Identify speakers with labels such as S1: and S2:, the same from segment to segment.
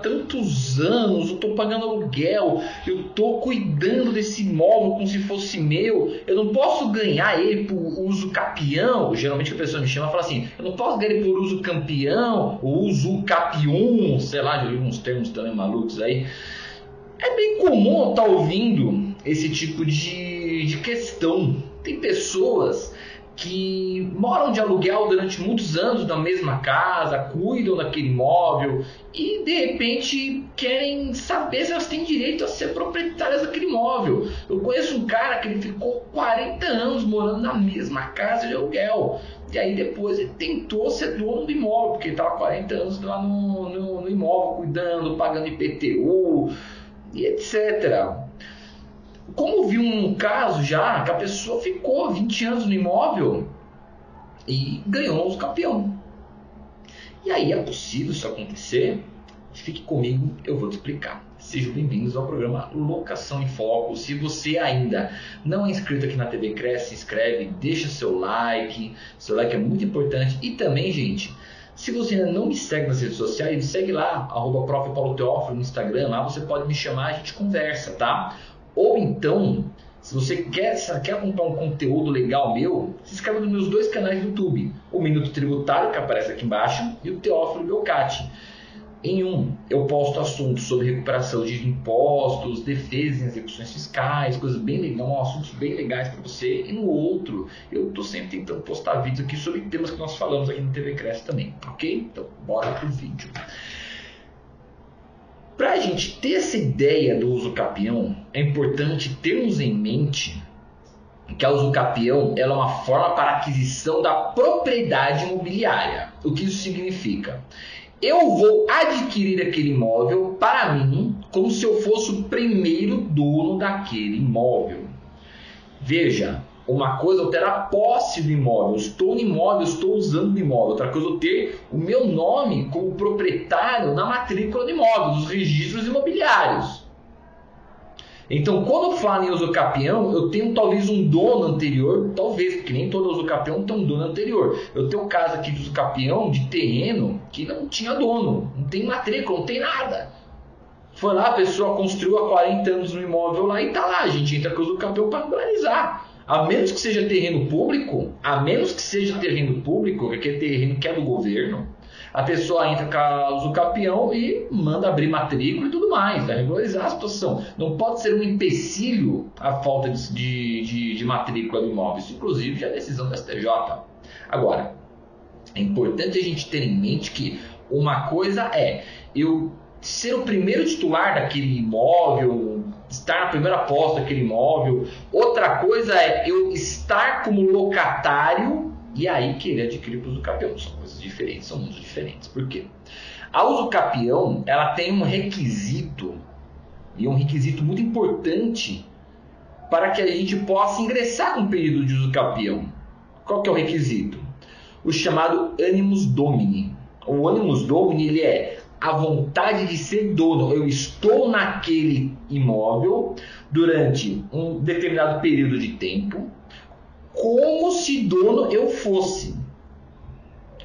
S1: tantos anos, eu estou pagando aluguel, eu estou cuidando desse imóvel como se fosse meu, eu não posso ganhar ele por uso capião. Geralmente a pessoa me chama e fala assim: eu não posso ganhar ele por uso campeão, ou uso capium, sei lá, já li uns termos também malucos aí. É bem comum estar tá ouvindo esse tipo de, de questão. Tem pessoas que moram de aluguel durante muitos anos na mesma casa, cuidam daquele imóvel e de repente querem saber se elas têm direito a ser proprietárias daquele imóvel. Eu conheço um cara que ele ficou 40 anos morando na mesma casa de aluguel. E aí depois ele tentou ser dono do imóvel, porque ele estava 40 anos lá no, no, no imóvel, cuidando, pagando IPTU e etc. Como vi um caso já que a pessoa ficou 20 anos no imóvel e ganhou o campeão. E aí é possível isso acontecer? Fique comigo, eu vou te explicar. Sejam bem-vindos ao programa Locação em Foco. Se você ainda não é inscrito aqui na TV Cresce, se inscreve, deixa seu like. Seu like é muito importante. E também, gente, se você ainda não me segue nas redes sociais, me segue lá, arroba no Instagram. Lá você pode me chamar, a gente conversa, tá? Ou então, se você quer, se quer comprar um conteúdo legal meu, se inscreva nos meus dois canais do YouTube. O Minuto Tributário, que aparece aqui embaixo, e o Teófilo Belcati. Em um, eu posto assuntos sobre recuperação de impostos, defesa em execuções fiscais, coisas bem legais, assuntos bem legais para você. E no outro, eu estou sempre tentando postar vídeos aqui sobre temas que nós falamos aqui no TV Cresce também, ok? Então, bora pro vídeo. A gente ter essa ideia do uso capião, é importante termos em mente que a uso capião é uma forma para aquisição da propriedade imobiliária. O que isso significa? Eu vou adquirir aquele imóvel para mim como se eu fosse o primeiro dono daquele imóvel. Veja, uma coisa é eu ter a posse do imóvel, eu estou no imóvel, eu estou usando o imóvel. Outra coisa é eu ter o meu nome como proprietário na matrícula do imóvel, dos registros imobiliários. Então, quando eu falo em usucapião, eu tenho talvez um dono anterior, talvez, porque nem todo usucapião tem um dono anterior. Eu tenho um caso aqui de usucapião de terreno que não tinha dono, não tem matrícula, não tem nada. Foi lá, a pessoa construiu há 40 anos no imóvel lá e tá lá, a gente entra com o usucapião para regularizar. A menos que seja terreno público, a menos que seja terreno público, aquele terreno que é do governo, a pessoa entra com o capião e manda abrir matrícula e tudo mais, vai regularizar a situação. Não pode ser um empecilho a falta de, de, de matrícula do imóvel. Isso, inclusive, já é decisão do STJ. Agora, é importante a gente ter em mente que uma coisa é eu ser o primeiro titular daquele imóvel, estar na primeira posse daquele imóvel. Outra coisa é eu estar como locatário e aí querer adquirir para o usucapião. São coisas diferentes, são mundos diferentes. Por quê? A usucapião, ela tem um requisito, e um requisito muito importante para que a gente possa ingressar com o período de usucapião. Qual que é o requisito? O chamado animus domini. O animus domini ele é a vontade de ser dono. Eu estou naquele imóvel durante um determinado período de tempo, como se dono eu fosse.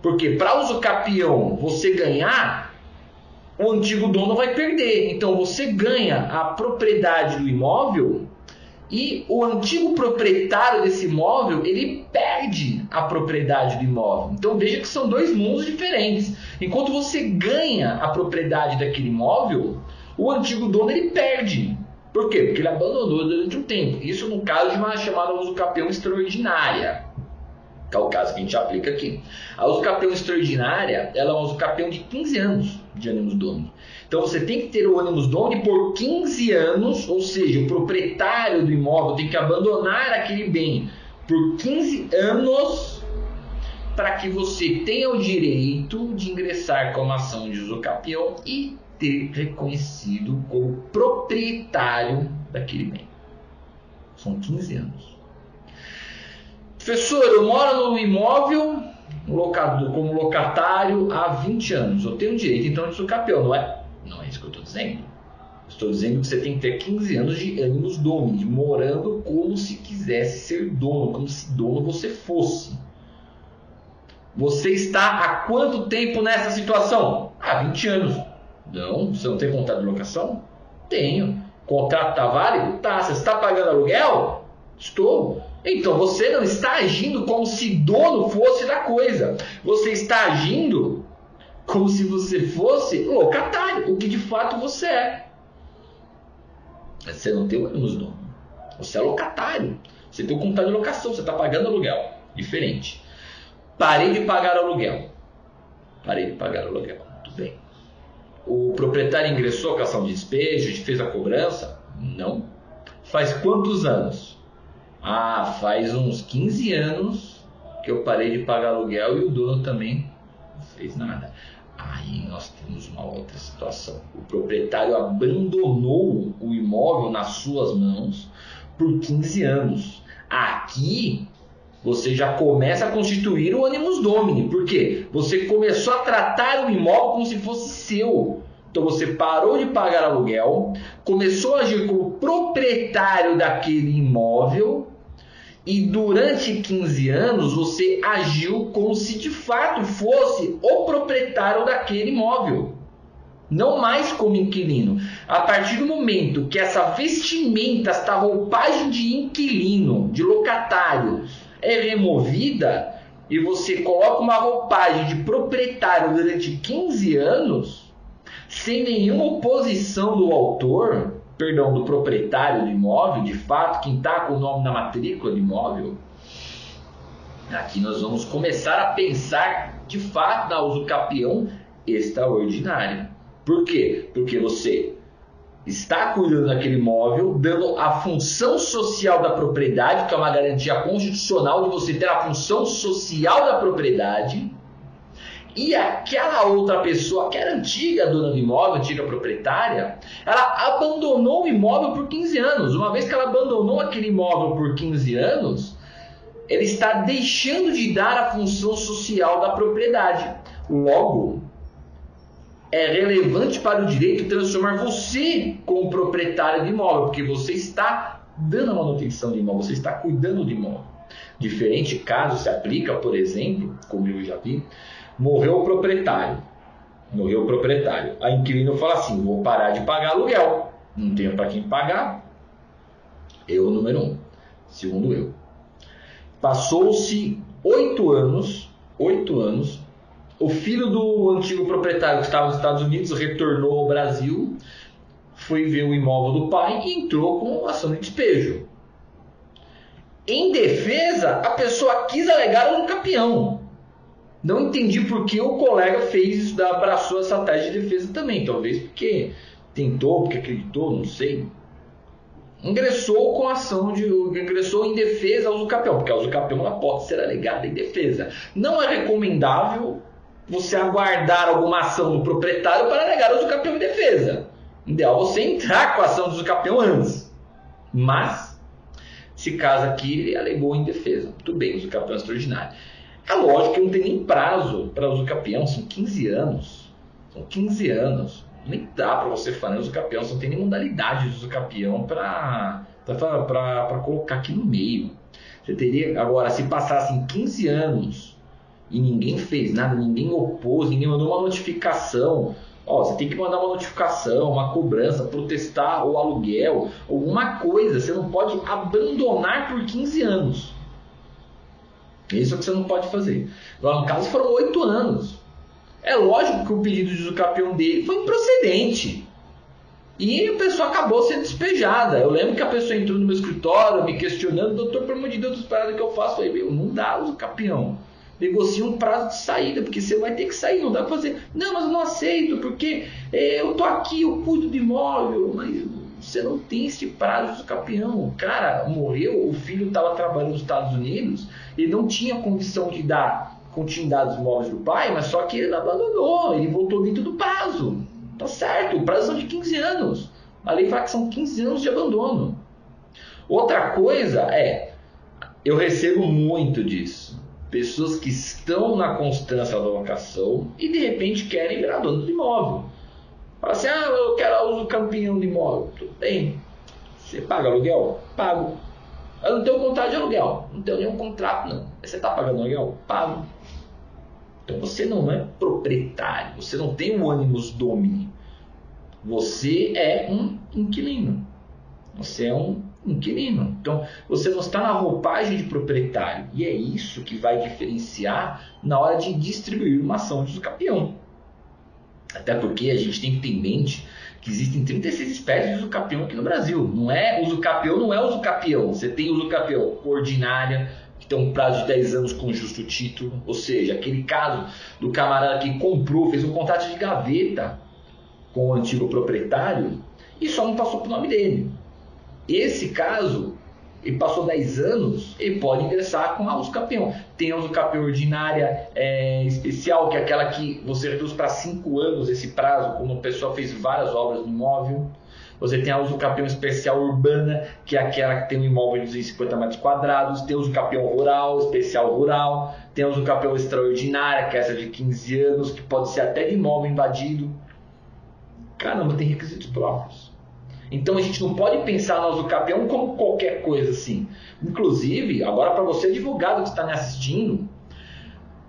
S1: Porque para uso capião você ganhar, o antigo dono vai perder. Então você ganha a propriedade do imóvel e o antigo proprietário desse imóvel ele perde a propriedade do imóvel. Então veja que são dois mundos diferentes. Enquanto você ganha a propriedade daquele imóvel, o antigo dono ele perde. Por quê? Porque ele abandonou durante um tempo. Isso no caso de uma chamada usucapião extraordinária. Que é o caso que a gente aplica aqui. A usucapião extraordinária ela é uma usucapião de 15 anos de ânimos dono. Então você tem que ter o ânimos dono por 15 anos, ou seja, o proprietário do imóvel tem que abandonar aquele bem por 15 anos para que você tenha o direito de ingressar com uma ação de usucapião e ter reconhecido como proprietário daquele bem. São 15 anos. Professor, eu moro no imóvel locado, como locatário há 20 anos. Eu tenho direito então de usucapião, não é? Não é isso que eu estou dizendo. Estou dizendo que você tem que ter 15 anos de ânimos domini, morando como se quisesse ser dono, como se dono você fosse. Você está há quanto tempo nessa situação? Ah, 20 anos. Não, você não tem contrato de locação? Tenho. Contrato está válido? Tá. Você está pagando aluguel? Estou. Então você não está agindo como se dono fosse da coisa. Você está agindo como se você fosse locatário, o que de fato você é. Você não tem o ônibus dono. Você é locatário. Você tem o contrato de locação, você está pagando aluguel. Diferente. Parei de pagar aluguel. Parei de pagar aluguel. Tudo bem. O proprietário ingressou a ação de despejo, fez a cobrança? Não. Faz quantos anos? Ah, faz uns 15 anos que eu parei de pagar aluguel e o dono também não fez nada. Aí nós temos uma outra situação. O proprietário abandonou o imóvel nas suas mãos por 15 anos. Aqui você já começa a constituir o animus domini. Por quê? Você começou a tratar o imóvel como se fosse seu. Então você parou de pagar aluguel, começou a agir como proprietário daquele imóvel e durante 15 anos você agiu como se de fato fosse o proprietário daquele imóvel, não mais como inquilino. A partir do momento que essa vestimenta, esta roupagem de inquilino, de locatário, é removida e você coloca uma roupagem de proprietário durante 15 anos, sem nenhuma oposição do autor, perdão, do proprietário do imóvel, de fato, quem está com o nome na matrícula do imóvel, aqui nós vamos começar a pensar de fato na usucapião extraordinária. Por quê? Porque você está cuidando daquele imóvel, dando a função social da propriedade, que é uma garantia constitucional de você ter a função social da propriedade, e aquela outra pessoa, que era antiga dona do imóvel, antiga proprietária, ela abandonou o imóvel por 15 anos. Uma vez que ela abandonou aquele imóvel por 15 anos, ele está deixando de dar a função social da propriedade. Logo, é relevante para o direito transformar você como proprietário de imóvel, porque você está dando a manutenção de imóvel, você está cuidando de imóvel. Diferente caso se aplica, por exemplo, como eu já vi, morreu o proprietário. Morreu o proprietário. A inquilino fala assim: vou parar de pagar aluguel. Não tenho para quem pagar. Eu, número um. Segundo eu. Passou-se oito anos, oito anos, o filho do antigo proprietário que estava nos Estados Unidos retornou ao Brasil, foi ver o imóvel do pai e entrou com ação de despejo. Em defesa, a pessoa quis alegar um campeão. Não entendi por que o colega fez abraçou essa tese de defesa também. Talvez porque tentou, porque acreditou, não sei. Ingressou com ação de. ingressou em defesa ao usucapião, porque a usucapião ela pode ser alegada em defesa. Não é recomendável você aguardar alguma ação do proprietário para alegar o usucapião em defesa. Ideal você entrar com a ação do usucapião antes. Mas, se caso aqui, ele alegou em defesa. Muito bem, usucapião é extraordinário. É lógico que não tem nem prazo para usucapião, são 15 anos. São 15 anos. Nem dá para você fazer usucapião, você não tem nem modalidade de usucapião para colocar aqui no meio. Você teria, agora, se passassem 15 anos e ninguém fez nada, ninguém opôs, ninguém mandou uma notificação. Ó, você tem que mandar uma notificação, uma cobrança, protestar o aluguel, alguma coisa. Você não pode abandonar por 15 anos. Isso é o que você não pode fazer. No caso, foram oito anos. É lógico que o pedido de usucapião dele foi improcedente. E a pessoa acabou sendo despejada. Eu lembro que a pessoa entrou no meu escritório me questionando, doutor, pelo amor de Deus, as paradas que eu faço. Eu falei, meu, não dá usucapião. Negocia um prazo de saída, porque você vai ter que sair, não dá pra fazer. Não, mas eu não aceito, porque é, eu tô aqui, eu cuido do imóvel, mas você não tem esse prazo de campeão. O cara morreu, o filho estava trabalhando nos Estados Unidos e não tinha condição de dar continuidade aos imóveis do pai, mas só que ele abandonou, ele voltou dentro do prazo. Tá certo, o prazo são de 15 anos. A lei fala que são 15 anos de abandono. Outra coisa é, eu recebo muito disso. Pessoas que estão na constância da locação e de repente querem virar dono do imóvel. Fala assim, ah, eu quero uso campeão de imóvel. Tudo bem. Você paga aluguel? Pago. Eu não tenho contrato de aluguel. Não tenho nenhum contrato, não. Você está pagando aluguel? Pago. Então você não é proprietário, você não tem o ânimos domini. Você é um inquilino. Você é um inquilino. Então, você não está na roupagem de proprietário. E é isso que vai diferenciar na hora de distribuir uma ação de usucapião. Até porque a gente tem que ter em mente que existem 36 espécies de usucapião aqui no Brasil. Não é usucapião, não é usucapião. Você tem usucapião ordinária, que tem um prazo de 10 anos com justo título, ou seja, aquele caso do camarada que comprou, fez um contrato de gaveta com o antigo proprietário e só não passou para o nome dele. Esse caso, ele passou 10 anos, ele pode ingressar com a uso campeão. Tem a uso campeão ordinária é, especial, que é aquela que você reduz para 5 anos esse prazo, quando a pessoa fez várias obras no imóvel. Você tem a uso campeão especial urbana, que é aquela que tem um imóvel de 250 metros quadrados. Tem a uso campeão rural, especial rural. Tem a uso campeão extraordinária, que é essa de 15 anos, que pode ser até de imóvel invadido. Caramba, tem requisitos próprios. Então a gente não pode pensar no usucapião como qualquer coisa assim. Inclusive, agora para você advogado que está me assistindo,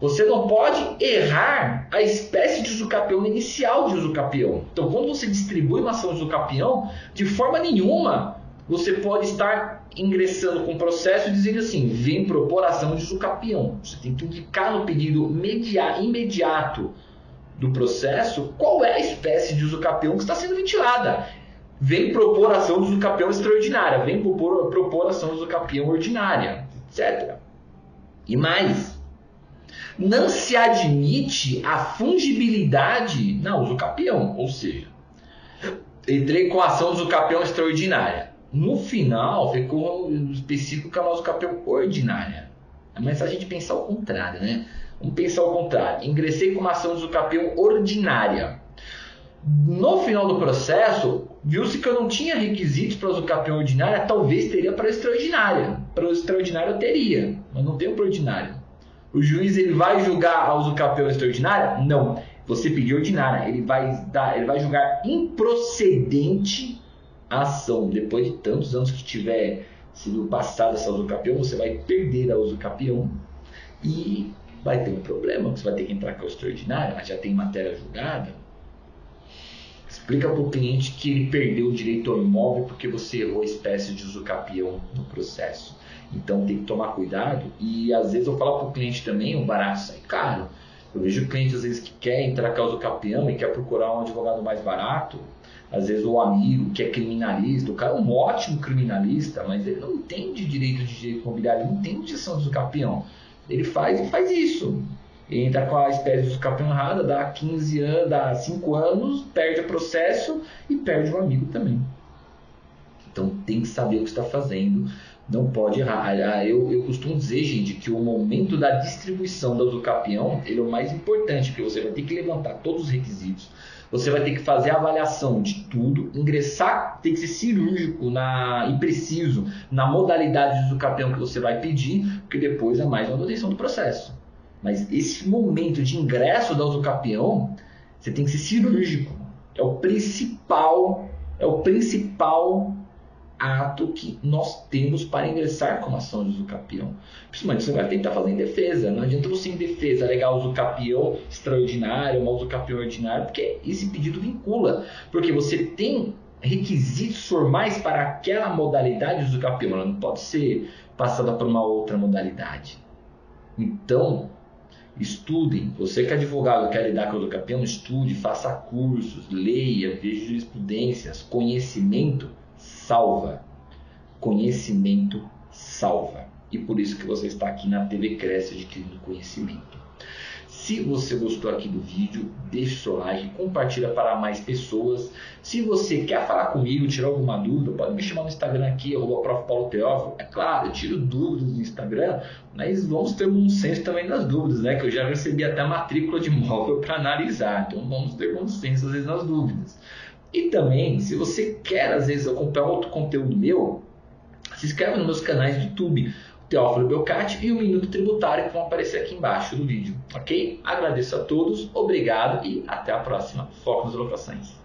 S1: você não pode errar a espécie de usucapião inicial de usucapião. Então, quando você distribui uma ação de usucapião, de forma nenhuma você pode estar ingressando com o processo e dizendo assim: vem propor ação de usucapião. Você tem que indicar no pedido imediato do processo qual é a espécie de usucapião que está sendo ventilada vem propor ação do campeão extraordinária, vem propor, propor ação do campeão ordinária, etc. E mais, não se admite a fungibilidade na usucapião, ou seja, entrei com a ação do campeão extraordinária. No final, ficou específico que é a usucapião ordinária. Mas a gente pensar o contrário, né? Vamos pensar o contrário. Ingressei com uma ação do campeão ordinária. No final do processo, viu-se que eu não tinha requisitos para o campeão ordinária, talvez teria para extraordinária. Para o extraordinário eu teria, mas não tenho para o ordinário. O juiz ele vai julgar a uso campeão extraordinária? Não. Você pediu ordinária, ele vai dar, ele vai julgar improcedente a ação. Depois de tantos anos que tiver sido passada essa uso campeão, você vai perder a uso campeão e vai ter um problema, você vai ter que entrar com a extraordinária, mas já tem matéria julgada Explica para o cliente que ele perdeu o direito ao imóvel porque você errou a espécie de usucapião no processo. Então tem que tomar cuidado e às vezes eu falo para o cliente também, o barato sai caro. Eu vejo clientes às vezes que quer entrar com a usucapião e quer procurar um advogado mais barato. Às vezes o amigo que é criminalista, o cara é um ótimo criminalista, mas ele não entende direito de direito imobiliário, não entende gestão do usucapião. Ele faz e faz isso entra com a espécie de errada, dá 15 anos, dá 5 anos, perde o processo e perde o amigo também. Então tem que saber o que está fazendo, não pode errar. Ah, eu, eu costumo dizer, gente, que o momento da distribuição do usucapião ele é o mais importante, porque você vai ter que levantar todos os requisitos, você vai ter que fazer a avaliação de tudo, ingressar, tem que ser cirúrgico na, e preciso na modalidade de usucapião que você vai pedir, porque depois é mais uma manutenção do processo. Mas esse momento de ingresso da usucapião, você tem que ser cirúrgico. É o principal, é o principal ato que nós temos para ingressar com uma ação de usucapião. Principalmente você vai tentar fazer em defesa. Não adianta você em defesa alegar usucapião extraordinário, uma usucapião ordinária, porque esse pedido vincula. Porque você tem requisitos formais para aquela modalidade de usucapião. Ela não pode ser passada por uma outra modalidade. Então, Estudem. Você que é advogado quer lidar com o campeão, estude, faça cursos, leia, veja jurisprudências. Conhecimento salva. Conhecimento salva. E por isso que você está aqui na TV Cresce adquirindo conhecimento. Se você gostou aqui do vídeo, deixe seu like, compartilha para mais pessoas. Se você quer falar comigo, tirar alguma dúvida, pode me chamar no Instagram aqui, arroba Paulo Teófilo. É claro, eu tiro dúvidas no Instagram, mas vamos ter um senso também das dúvidas, né? Que eu já recebi até matrícula de imóvel para analisar. Então vamos ter bom senso às vezes nas dúvidas. E também, se você quer às vezes acompanhar outro conteúdo meu, se inscreve nos meus canais de YouTube. Teófilo Belcati e o Minuto Tributário que vão aparecer aqui embaixo do vídeo, ok? Agradeço a todos, obrigado e até a próxima. Foco nas locações.